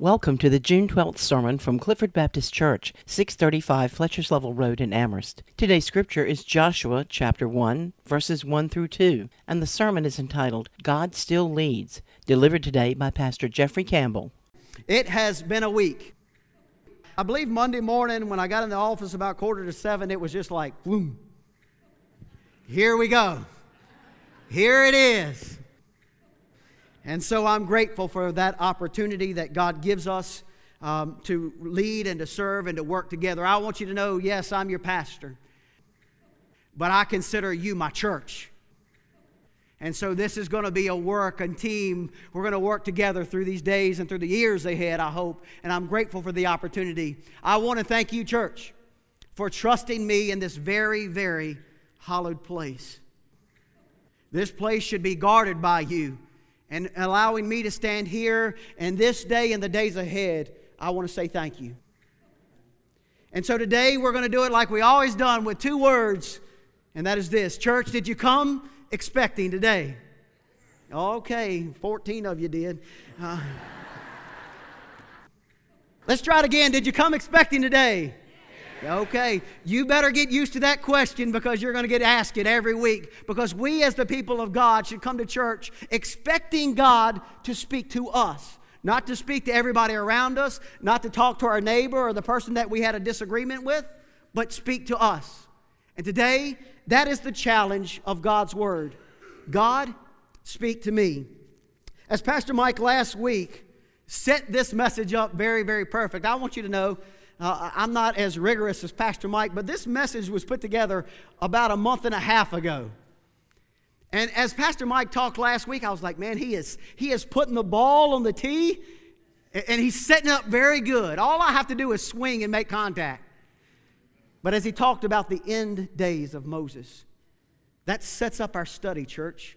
Welcome to the June 12th sermon from Clifford Baptist Church, 635 Fletcher's Level Road in Amherst. Today's scripture is Joshua chapter 1, verses 1 through 2, and the sermon is entitled God Still Leads, delivered today by Pastor Jeffrey Campbell. It has been a week. I believe Monday morning when I got in the office about quarter to seven, it was just like, boom. Here we go. Here it is. And so I'm grateful for that opportunity that God gives us um, to lead and to serve and to work together. I want you to know yes, I'm your pastor, but I consider you my church. And so this is going to be a work and team. We're going to work together through these days and through the years ahead, I hope. And I'm grateful for the opportunity. I want to thank you, church, for trusting me in this very, very hallowed place. This place should be guarded by you and allowing me to stand here and this day and the days ahead, I want to say thank you. And so today we're going to do it like we always done with two words, and that is this Church, did you come expecting today? Okay, 14 of you did. Uh, let's try it again. Did you come expecting today? Okay, you better get used to that question because you're going to get asked it every week. Because we, as the people of God, should come to church expecting God to speak to us, not to speak to everybody around us, not to talk to our neighbor or the person that we had a disagreement with, but speak to us. And today, that is the challenge of God's Word God, speak to me. As Pastor Mike last week set this message up very, very perfect, I want you to know uh, I'm not as rigorous as Pastor Mike, but this message was put together about a month and a half ago. And as Pastor Mike talked last week, I was like, man, he is, he is putting the ball on the tee and he's setting up very good. All I have to do is swing and make contact. But as he talked about the end days of Moses, that sets up our study, church.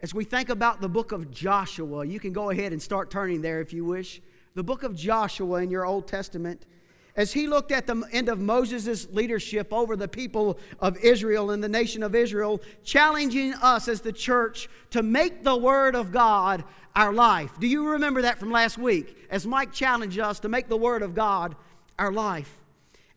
As we think about the book of Joshua, you can go ahead and start turning there if you wish. The book of Joshua in your Old Testament as he looked at the end of Moses' leadership over the people of Israel and the nation of Israel, challenging us as the church to make the Word of God our life. Do you remember that from last week? As Mike challenged us to make the Word of God our life.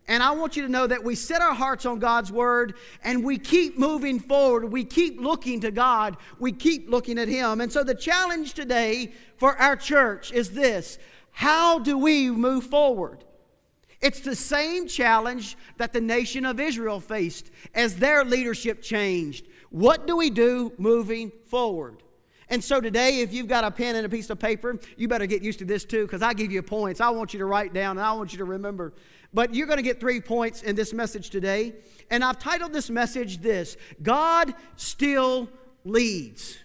And I want you to know that we set our hearts on God's Word and we keep moving forward. We keep looking to God. We keep looking at Him. And so the challenge today for our church is this How do we move forward? It's the same challenge that the nation of Israel faced as their leadership changed. What do we do moving forward? And so today, if you've got a pen and a piece of paper, you better get used to this too, because I give you points. I want you to write down and I want you to remember. But you're going to get three points in this message today. And I've titled this message this God still leads.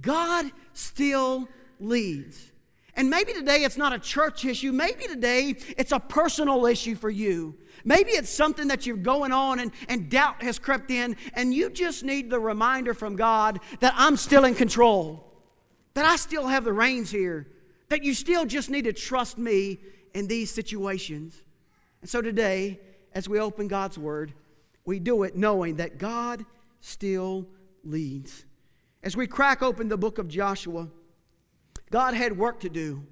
God still leads. And maybe today it's not a church issue. Maybe today it's a personal issue for you. Maybe it's something that you're going on and, and doubt has crept in, and you just need the reminder from God that I'm still in control, that I still have the reins here, that you still just need to trust me in these situations. And so today, as we open God's Word, we do it knowing that God still leads. As we crack open the book of Joshua, God had work to do.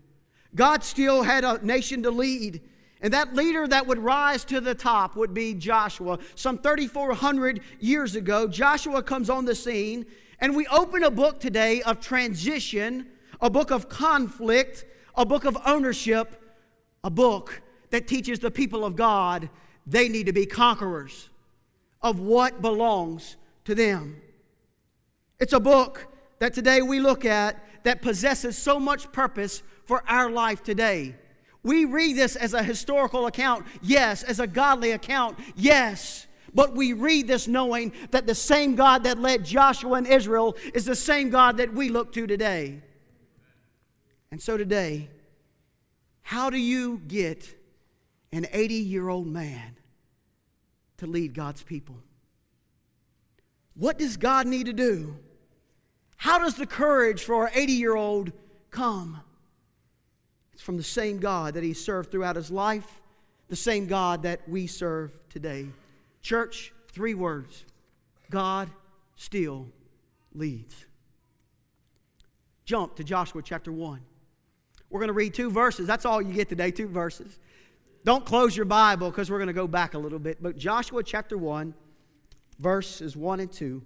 God still had a nation to lead. And that leader that would rise to the top would be Joshua. Some 3,400 years ago, Joshua comes on the scene, and we open a book today of transition, a book of conflict, a book of ownership, a book that teaches the people of God they need to be conquerors of what belongs to them. It's a book that today we look at that possesses so much purpose for our life today. We read this as a historical account, yes, as a godly account, yes. But we read this knowing that the same God that led Joshua and Israel is the same God that we look to today. And so today, how do you get an 80 year old man to lead God's people? What does God need to do? How does the courage for our 80 year old come? It's from the same God that he served throughout his life, the same God that we serve today. Church, three words God still leads. Jump to Joshua chapter 1. We're going to read two verses. That's all you get today, two verses. Don't close your Bible because we're going to go back a little bit. But Joshua chapter 1, verses 1 and 2.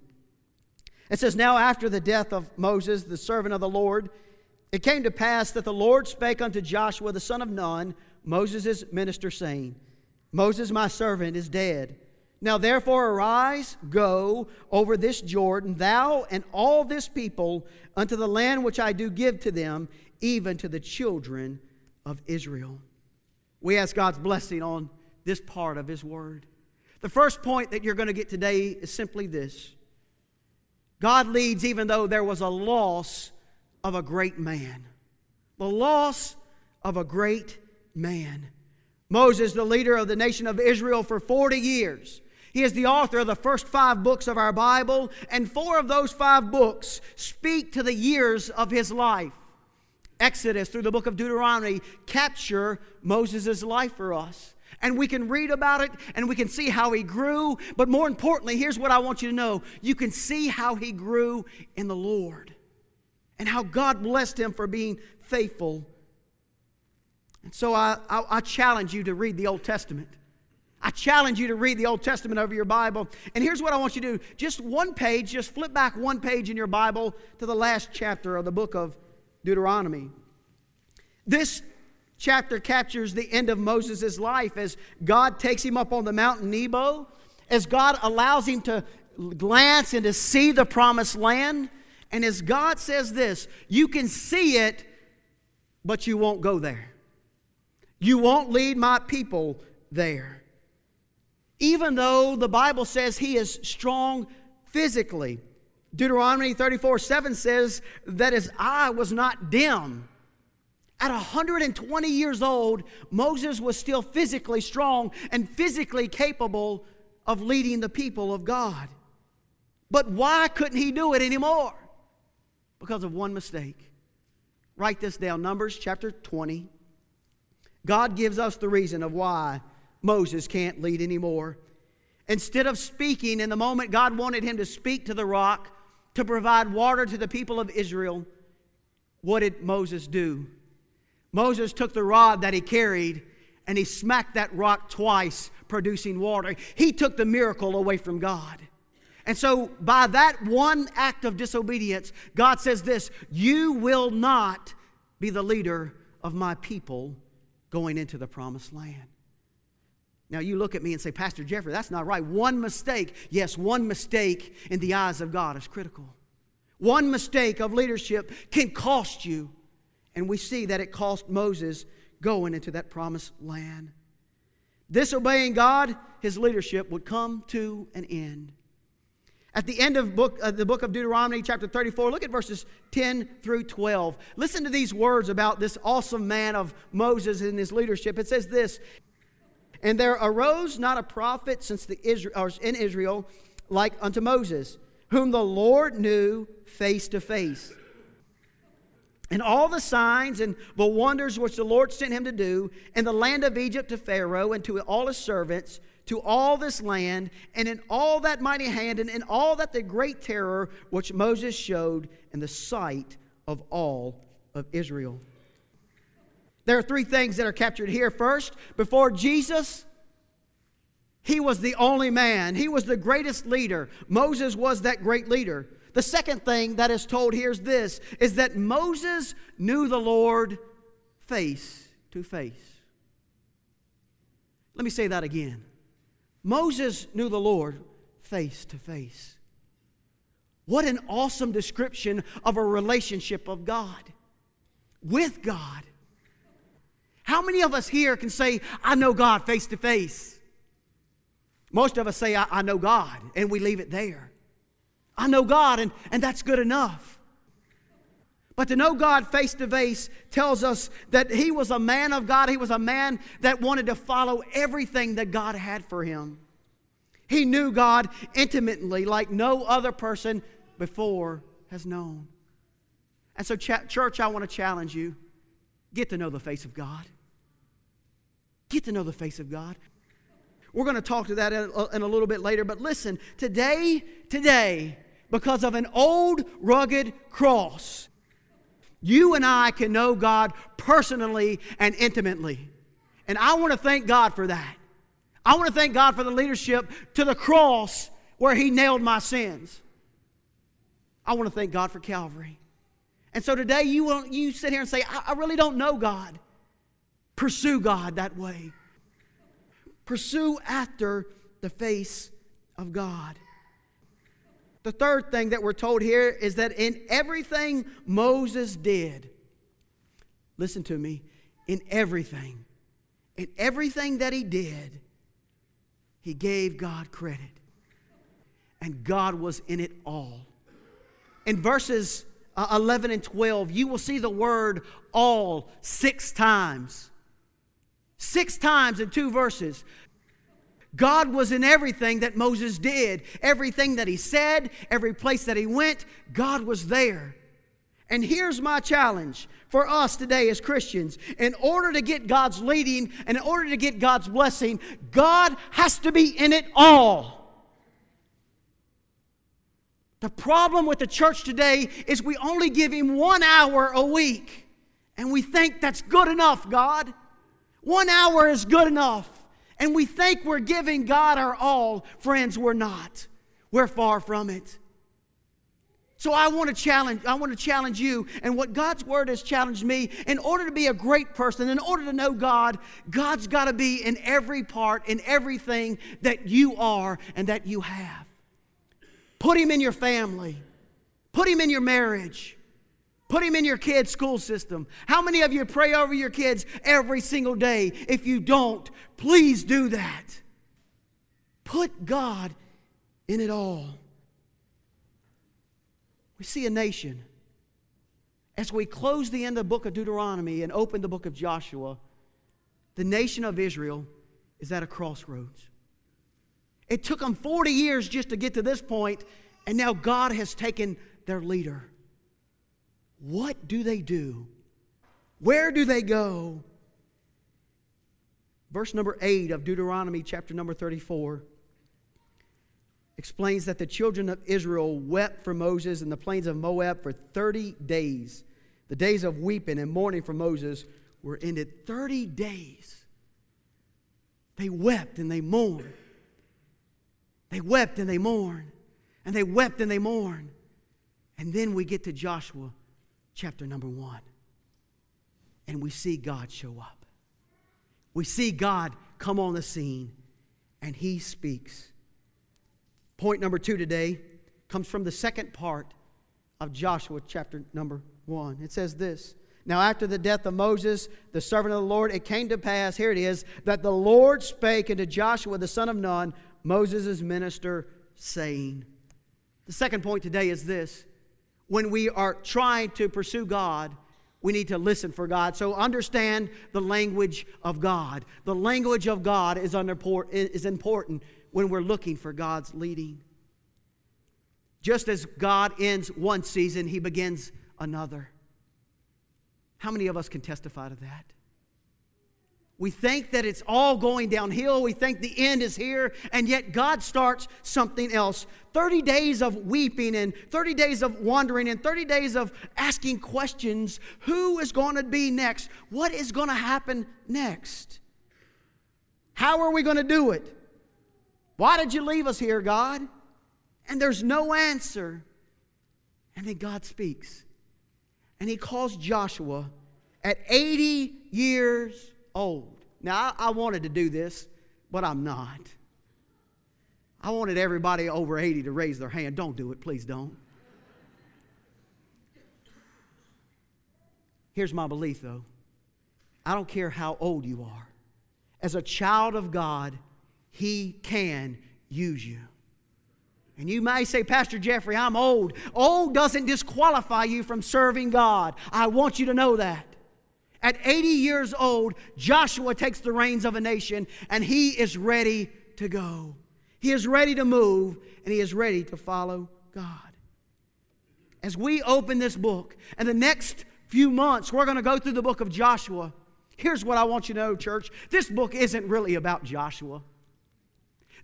It says, Now after the death of Moses, the servant of the Lord, it came to pass that the Lord spake unto Joshua the son of Nun, Moses' minister, saying, Moses, my servant, is dead. Now therefore arise, go over this Jordan, thou and all this people, unto the land which I do give to them, even to the children of Israel. We ask God's blessing on this part of His Word. The first point that you're going to get today is simply this God leads even though there was a loss of a great man. The loss of a great man. Moses, the leader of the nation of Israel for 40 years, he is the author of the first five books of our Bible, and four of those five books speak to the years of his life. Exodus through the book of Deuteronomy capture Moses' life for us. And we can read about it and we can see how he grew. But more importantly, here's what I want you to know you can see how he grew in the Lord and how God blessed him for being faithful. And so I, I, I challenge you to read the Old Testament. I challenge you to read the Old Testament over your Bible. And here's what I want you to do just one page, just flip back one page in your Bible to the last chapter of the book of Deuteronomy. This chapter captures the end of Moses' life as God takes him up on the mountain Nebo, as God allows him to glance and to see the promised land. And as God says this, you can see it, but you won't go there. You won't lead my people there. Even though the Bible says he is strong physically, Deuteronomy 34 7 says that his eye was not dim. At 120 years old, Moses was still physically strong and physically capable of leading the people of God. But why couldn't he do it anymore? Because of one mistake. Write this down Numbers chapter 20. God gives us the reason of why Moses can't lead anymore. Instead of speaking in the moment God wanted him to speak to the rock, to provide water to the people of Israel, what did Moses do? Moses took the rod that he carried and he smacked that rock twice, producing water. He took the miracle away from God. And so, by that one act of disobedience, God says this You will not be the leader of my people going into the promised land. Now, you look at me and say, Pastor Jeffrey, that's not right. One mistake, yes, one mistake in the eyes of God is critical. One mistake of leadership can cost you. And we see that it cost Moses going into that promised land. Disobeying God, his leadership would come to an end. At the end of book, uh, the book of Deuteronomy, chapter 34, look at verses 10 through 12. Listen to these words about this awesome man of Moses and his leadership. It says this and there arose not a prophet since the Israel, in Israel like unto Moses, whom the Lord knew face to face. And all the signs and the wonders which the Lord sent him to do in the land of Egypt to Pharaoh and to all his servants, to all this land, and in all that mighty hand, and in all that the great terror which Moses showed in the sight of all of Israel. There are three things that are captured here. First, before Jesus, he was the only man, he was the greatest leader. Moses was that great leader. The second thing that is told here is this is that Moses knew the Lord face to face. Let me say that again. Moses knew the Lord face to face. What an awesome description of a relationship of God with God. How many of us here can say, I know God face to face? Most of us say, I, I, know God, and we leave it there. I know God, and, and that's good enough. But to know God face to face tells us that he was a man of God. He was a man that wanted to follow everything that God had for him. He knew God intimately, like no other person before has known. And so, ch- church, I want to challenge you get to know the face of God. Get to know the face of God. We're going to talk to that in a little bit later, but listen, today, today, because of an old rugged cross, You and I can know God personally and intimately. And I want to thank God for that. I want to thank God for the leadership to the cross where He nailed my sins. I want to thank God for Calvary. And so today you, will, you sit here and say, I, I really don't know God. Pursue God that way. Pursue after the face of God. The third thing that we're told here is that in everything Moses did, listen to me, in everything, in everything that he did, he gave God credit. And God was in it all. In verses uh, 11 and 12, you will see the word all six times. Six times in two verses. God was in everything that Moses did, everything that he said, every place that he went, God was there. And here's my challenge for us today as Christians. In order to get God's leading and in order to get God's blessing, God has to be in it all. The problem with the church today is we only give Him one hour a week, and we think that's good enough, God. One hour is good enough and we think we're giving God our all, friends, we're not. We're far from it. So I want to challenge I want to challenge you and what God's word has challenged me in order to be a great person in order to know God God's got to be in every part in everything that you are and that you have. Put him in your family. Put him in your marriage. Put him in your kids' school system. How many of you pray over your kids every single day? If you don't, please do that. Put God in it all. We see a nation. As we close the end of the book of Deuteronomy and open the book of Joshua, the nation of Israel is at a crossroads. It took them 40 years just to get to this point, and now God has taken their leader. What do they do? Where do they go? Verse number 8 of Deuteronomy, chapter number 34, explains that the children of Israel wept for Moses in the plains of Moab for 30 days. The days of weeping and mourning for Moses were ended 30 days. They wept and they mourned. They wept and they mourned. And they wept and they mourned. And then we get to Joshua chapter number one. And we see God show up. We see God come on the scene and he speaks. Point number two today comes from the second part of Joshua chapter number one. It says this Now, after the death of Moses, the servant of the Lord, it came to pass, here it is, that the Lord spake unto Joshua the son of Nun, Moses' minister, saying, The second point today is this when we are trying to pursue God, we need to listen for God. So understand the language of God. The language of God is, is important when we're looking for God's leading. Just as God ends one season, He begins another. How many of us can testify to that? We think that it's all going downhill. We think the end is here, and yet God starts something else. 30 days of weeping, and 30 days of wandering, and 30 days of asking questions who is going to be next? What is going to happen next? How are we going to do it? Why did you leave us here, God? And there's no answer. And then God speaks, and He calls Joshua at 80 years old. Now, I, I wanted to do this, but I'm not. I wanted everybody over 80 to raise their hand. Don't do it, please don't. Here's my belief, though I don't care how old you are. As a child of God, He can use you. And you may say, Pastor Jeffrey, I'm old. Old doesn't disqualify you from serving God. I want you to know that. At 80 years old, Joshua takes the reins of a nation and he is ready to go. He is ready to move and he is ready to follow God. As we open this book, and the next few months, we're going to go through the book of Joshua. Here's what I want you to know, church. This book isn't really about Joshua.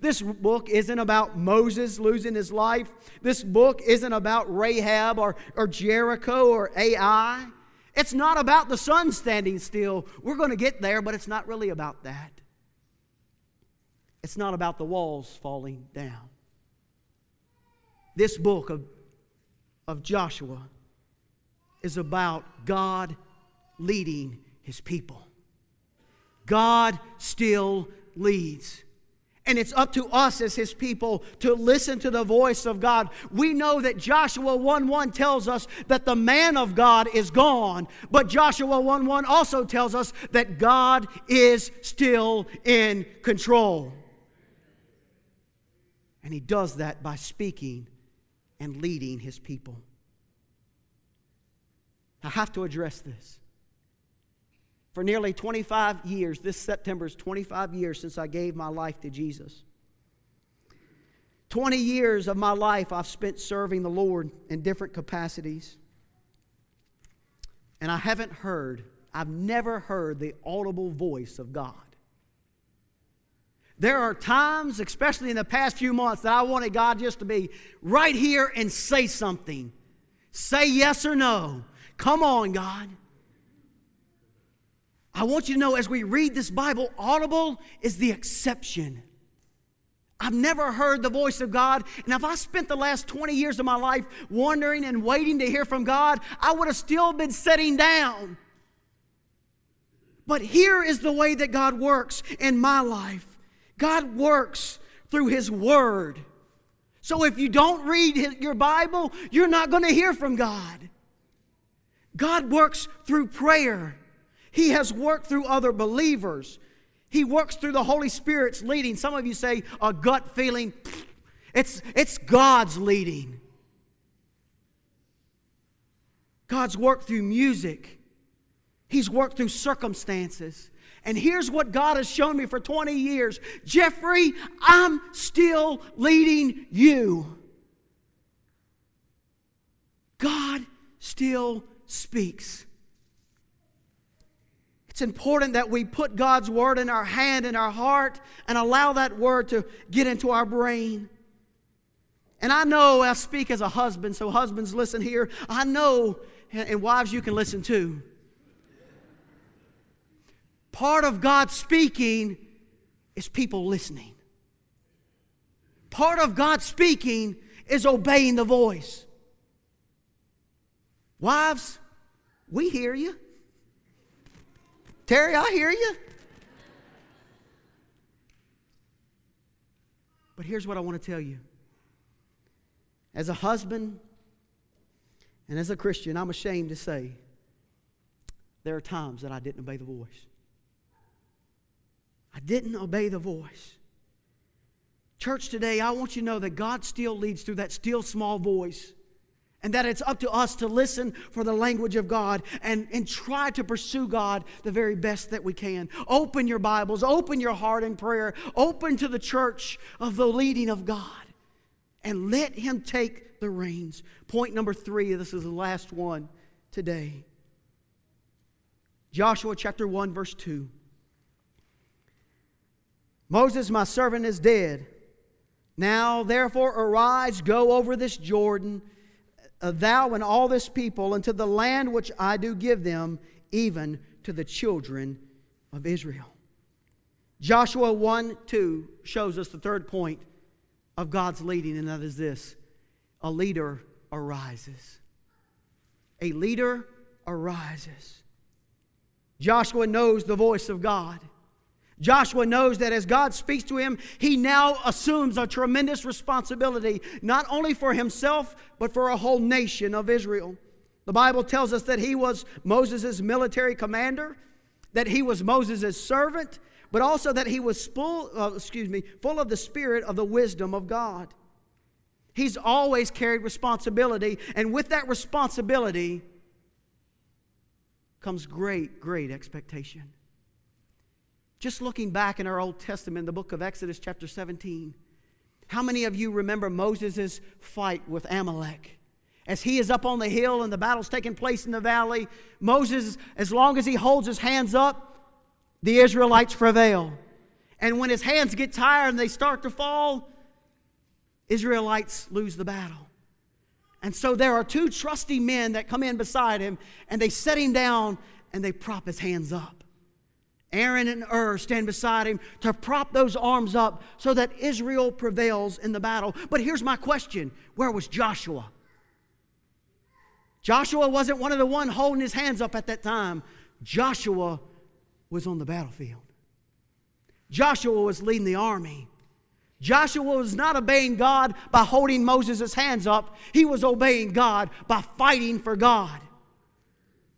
This book isn't about Moses losing his life. This book isn't about Rahab or, or Jericho or Ai. It's not about the sun standing still. We're going to get there, but it's not really about that. It's not about the walls falling down. This book of, of Joshua is about God leading his people. God still leads. And it's up to us as his people to listen to the voice of God. We know that Joshua 1 1 tells us that the man of God is gone, but Joshua 1 1 also tells us that God is still in control. And he does that by speaking and leading his people. I have to address this. For nearly 25 years, this September is 25 years since I gave my life to Jesus. 20 years of my life I've spent serving the Lord in different capacities. And I haven't heard, I've never heard the audible voice of God. There are times, especially in the past few months, that I wanted God just to be right here and say something. Say yes or no. Come on, God. I want you to know as we read this Bible, audible is the exception. I've never heard the voice of God. And if I spent the last 20 years of my life wondering and waiting to hear from God, I would have still been sitting down. But here is the way that God works in my life God works through His Word. So if you don't read your Bible, you're not going to hear from God. God works through prayer. He has worked through other believers. He works through the Holy Spirit's leading. Some of you say a gut feeling. It's, it's God's leading. God's worked through music. He's worked through circumstances. And here's what God has shown me for 20 years Jeffrey, I'm still leading you. God still speaks. It's important that we put God's word in our hand, in our heart, and allow that word to get into our brain. And I know I speak as a husband, so husbands listen here. I know, and wives, you can listen too. Part of God speaking is people listening. Part of God speaking is obeying the voice. Wives, we hear you. Terry, I hear you. But here's what I want to tell you. As a husband and as a Christian, I'm ashamed to say there are times that I didn't obey the voice. I didn't obey the voice. Church, today, I want you to know that God still leads through that still small voice and that it's up to us to listen for the language of God and, and try to pursue God the very best that we can. Open your Bibles, open your heart in prayer, open to the church of the leading of God, and let Him take the reins. Point number three, this is the last one today. Joshua chapter 1, verse 2. Moses, my servant, is dead. Now, therefore, arise, go over this Jordan thou and all this people into the land which I do give them, even to the children of Israel. Joshua 1 2 shows us the third point of God's leading, and that is this a leader arises. A leader arises. Joshua knows the voice of God. Joshua knows that as God speaks to him, he now assumes a tremendous responsibility, not only for himself, but for a whole nation of Israel. The Bible tells us that he was Moses' military commander, that he was Moses' servant, but also that he was full, uh, excuse me, full of the spirit of the wisdom of God. He's always carried responsibility, and with that responsibility comes great, great expectation. Just looking back in our Old Testament, the book of Exodus, chapter 17, how many of you remember Moses' fight with Amalek? As he is up on the hill and the battle's taking place in the valley, Moses, as long as he holds his hands up, the Israelites prevail. And when his hands get tired and they start to fall, Israelites lose the battle. And so there are two trusty men that come in beside him and they set him down and they prop his hands up. Aaron and Hur stand beside him to prop those arms up so that Israel prevails in the battle. But here's my question where was Joshua? Joshua wasn't one of the one holding his hands up at that time. Joshua was on the battlefield. Joshua was leading the army. Joshua was not obeying God by holding Moses' hands up. He was obeying God by fighting for God.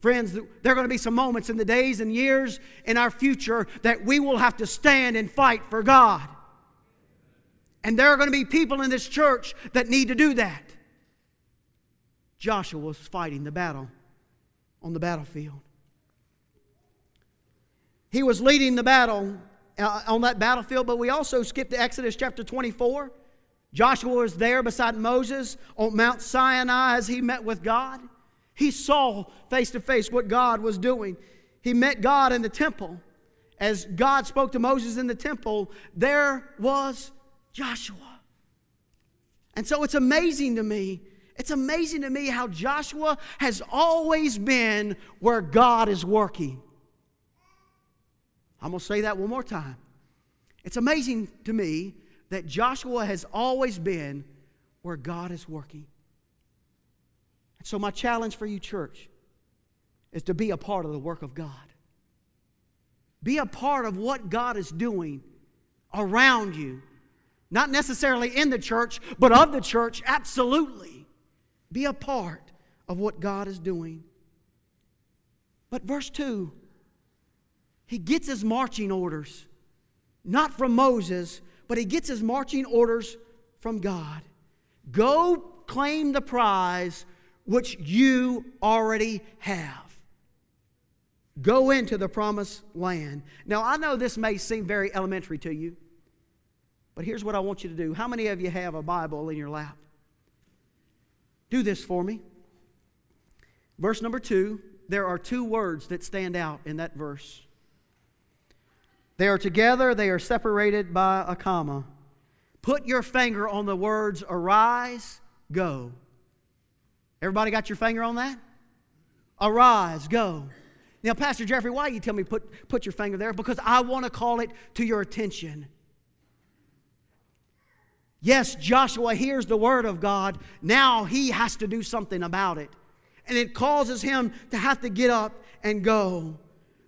Friends, there are going to be some moments in the days and years in our future that we will have to stand and fight for God. And there are going to be people in this church that need to do that. Joshua was fighting the battle on the battlefield. He was leading the battle uh, on that battlefield, but we also skip to Exodus chapter 24. Joshua was there beside Moses on Mount Sinai as he met with God. He saw face to face what God was doing. He met God in the temple. As God spoke to Moses in the temple, there was Joshua. And so it's amazing to me. It's amazing to me how Joshua has always been where God is working. I'm going to say that one more time. It's amazing to me that Joshua has always been where God is working. So, my challenge for you, church, is to be a part of the work of God. Be a part of what God is doing around you. Not necessarily in the church, but of the church, absolutely. Be a part of what God is doing. But verse 2, he gets his marching orders, not from Moses, but he gets his marching orders from God. Go claim the prize which you already have. Go into the promised land. Now, I know this may seem very elementary to you, but here's what I want you to do. How many of you have a Bible in your lap? Do this for me. Verse number two, there are two words that stand out in that verse. They are together, they are separated by a comma. Put your finger on the words arise, go. Everybody got your finger on that? Arise, go. Now, Pastor Jeffrey, why you tell me put, put your finger there? Because I want to call it to your attention. Yes, Joshua hears the word of God. Now he has to do something about it. And it causes him to have to get up and go.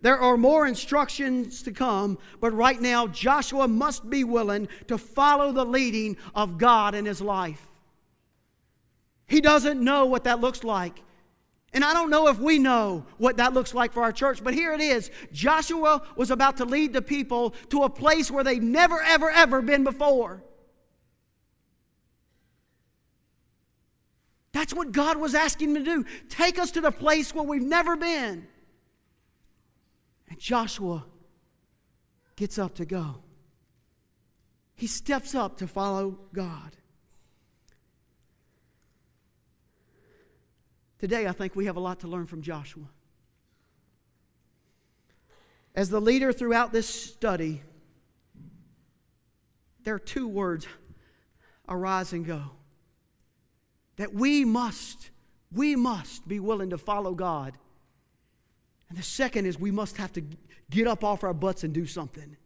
There are more instructions to come, but right now, Joshua must be willing to follow the leading of God in his life. He doesn't know what that looks like. And I don't know if we know what that looks like for our church, but here it is. Joshua was about to lead the people to a place where they've never, ever, ever been before. That's what God was asking him to do. Take us to the place where we've never been. And Joshua gets up to go. He steps up to follow God. Today, I think we have a lot to learn from Joshua. As the leader throughout this study, there are two words arise and go. That we must, we must be willing to follow God. And the second is we must have to get up off our butts and do something.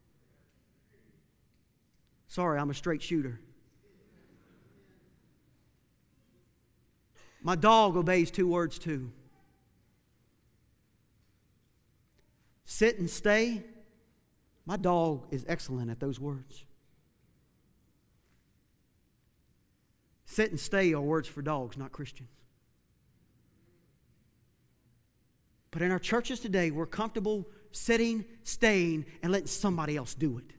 Sorry, I'm a straight shooter. My dog obeys two words too sit and stay. My dog is excellent at those words. Sit and stay are words for dogs, not Christians. But in our churches today, we're comfortable sitting, staying, and letting somebody else do it.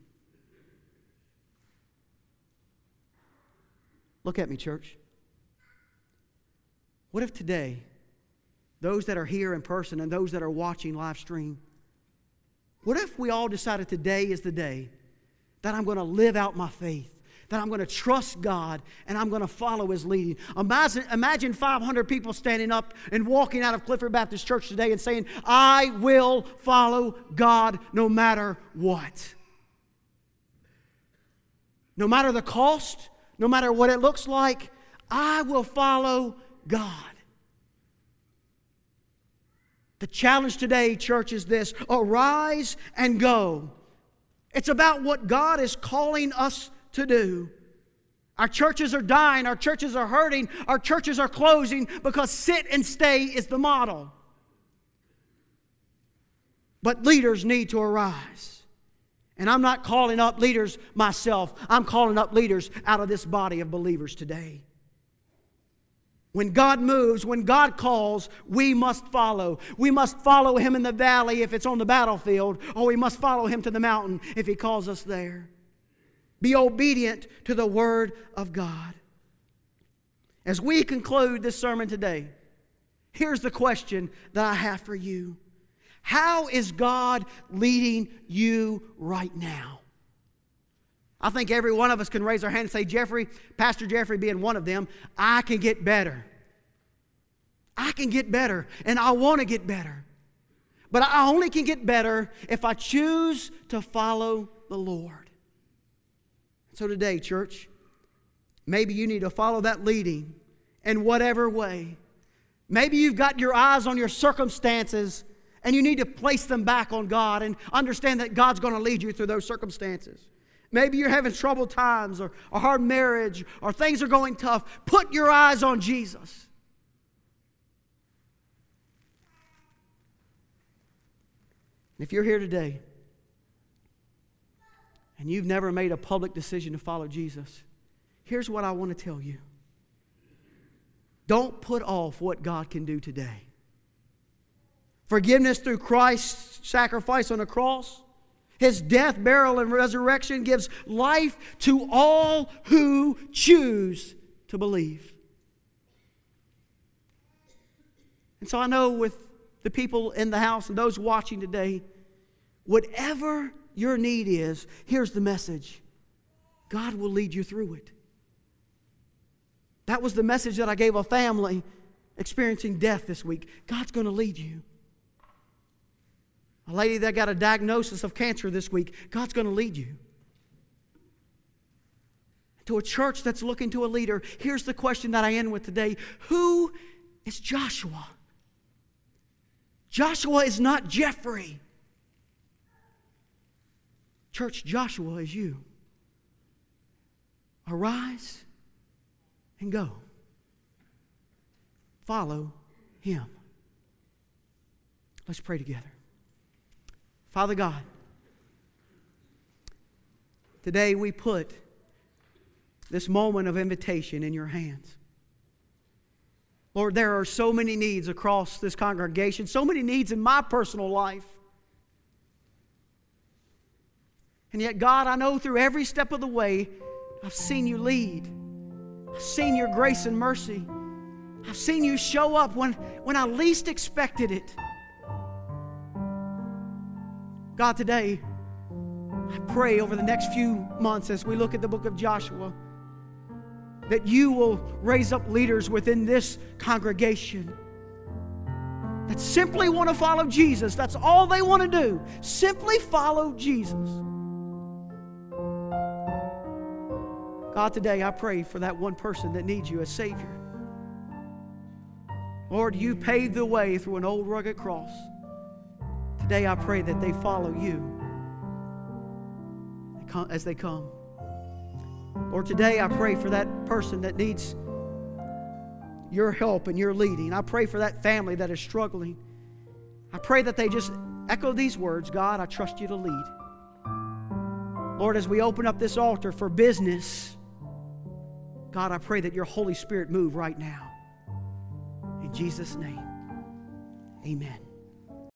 Look at me, church. What if today, those that are here in person and those that are watching live stream, what if we all decided today is the day that I'm going to live out my faith? That I'm going to trust God and I'm going to follow His leading. Imagine, imagine 500 people standing up and walking out of Clifford Baptist Church today and saying, I will follow God no matter what. No matter the cost, no matter what it looks like, I will follow God. The challenge today, church, is this arise and go. It's about what God is calling us to do. Our churches are dying, our churches are hurting, our churches are closing because sit and stay is the model. But leaders need to arise. And I'm not calling up leaders myself, I'm calling up leaders out of this body of believers today. When God moves, when God calls, we must follow. We must follow Him in the valley if it's on the battlefield, or we must follow Him to the mountain if He calls us there. Be obedient to the Word of God. As we conclude this sermon today, here's the question that I have for you How is God leading you right now? I think every one of us can raise our hand and say, Jeffrey, Pastor Jeffrey being one of them, I can get better. I can get better, and I want to get better. But I only can get better if I choose to follow the Lord. So today, church, maybe you need to follow that leading in whatever way. Maybe you've got your eyes on your circumstances and you need to place them back on God and understand that God's going to lead you through those circumstances. Maybe you're having troubled times or a hard marriage or things are going tough. Put your eyes on Jesus. If you're here today and you've never made a public decision to follow Jesus, here's what I want to tell you. Don't put off what God can do today. Forgiveness through Christ's sacrifice on the cross his death, burial, and resurrection gives life to all who choose to believe. And so I know with the people in the house and those watching today, whatever your need is, here's the message God will lead you through it. That was the message that I gave a family experiencing death this week. God's going to lead you. A lady that got a diagnosis of cancer this week, God's going to lead you. To a church that's looking to a leader, here's the question that I end with today Who is Joshua? Joshua is not Jeffrey. Church, Joshua is you. Arise and go. Follow him. Let's pray together. Father God, today we put this moment of invitation in your hands. Lord, there are so many needs across this congregation, so many needs in my personal life. And yet, God, I know through every step of the way, I've seen you lead. I've seen your grace and mercy. I've seen you show up when, when I least expected it. God, today, I pray over the next few months as we look at the book of Joshua that you will raise up leaders within this congregation that simply want to follow Jesus. That's all they want to do. Simply follow Jesus. God, today I pray for that one person that needs you as Savior. Lord, you paved the way through an old rugged cross. Today, I pray that they follow you as they come. Lord, today I pray for that person that needs your help and your leading. I pray for that family that is struggling. I pray that they just echo these words God, I trust you to lead. Lord, as we open up this altar for business, God, I pray that your Holy Spirit move right now. In Jesus' name, amen.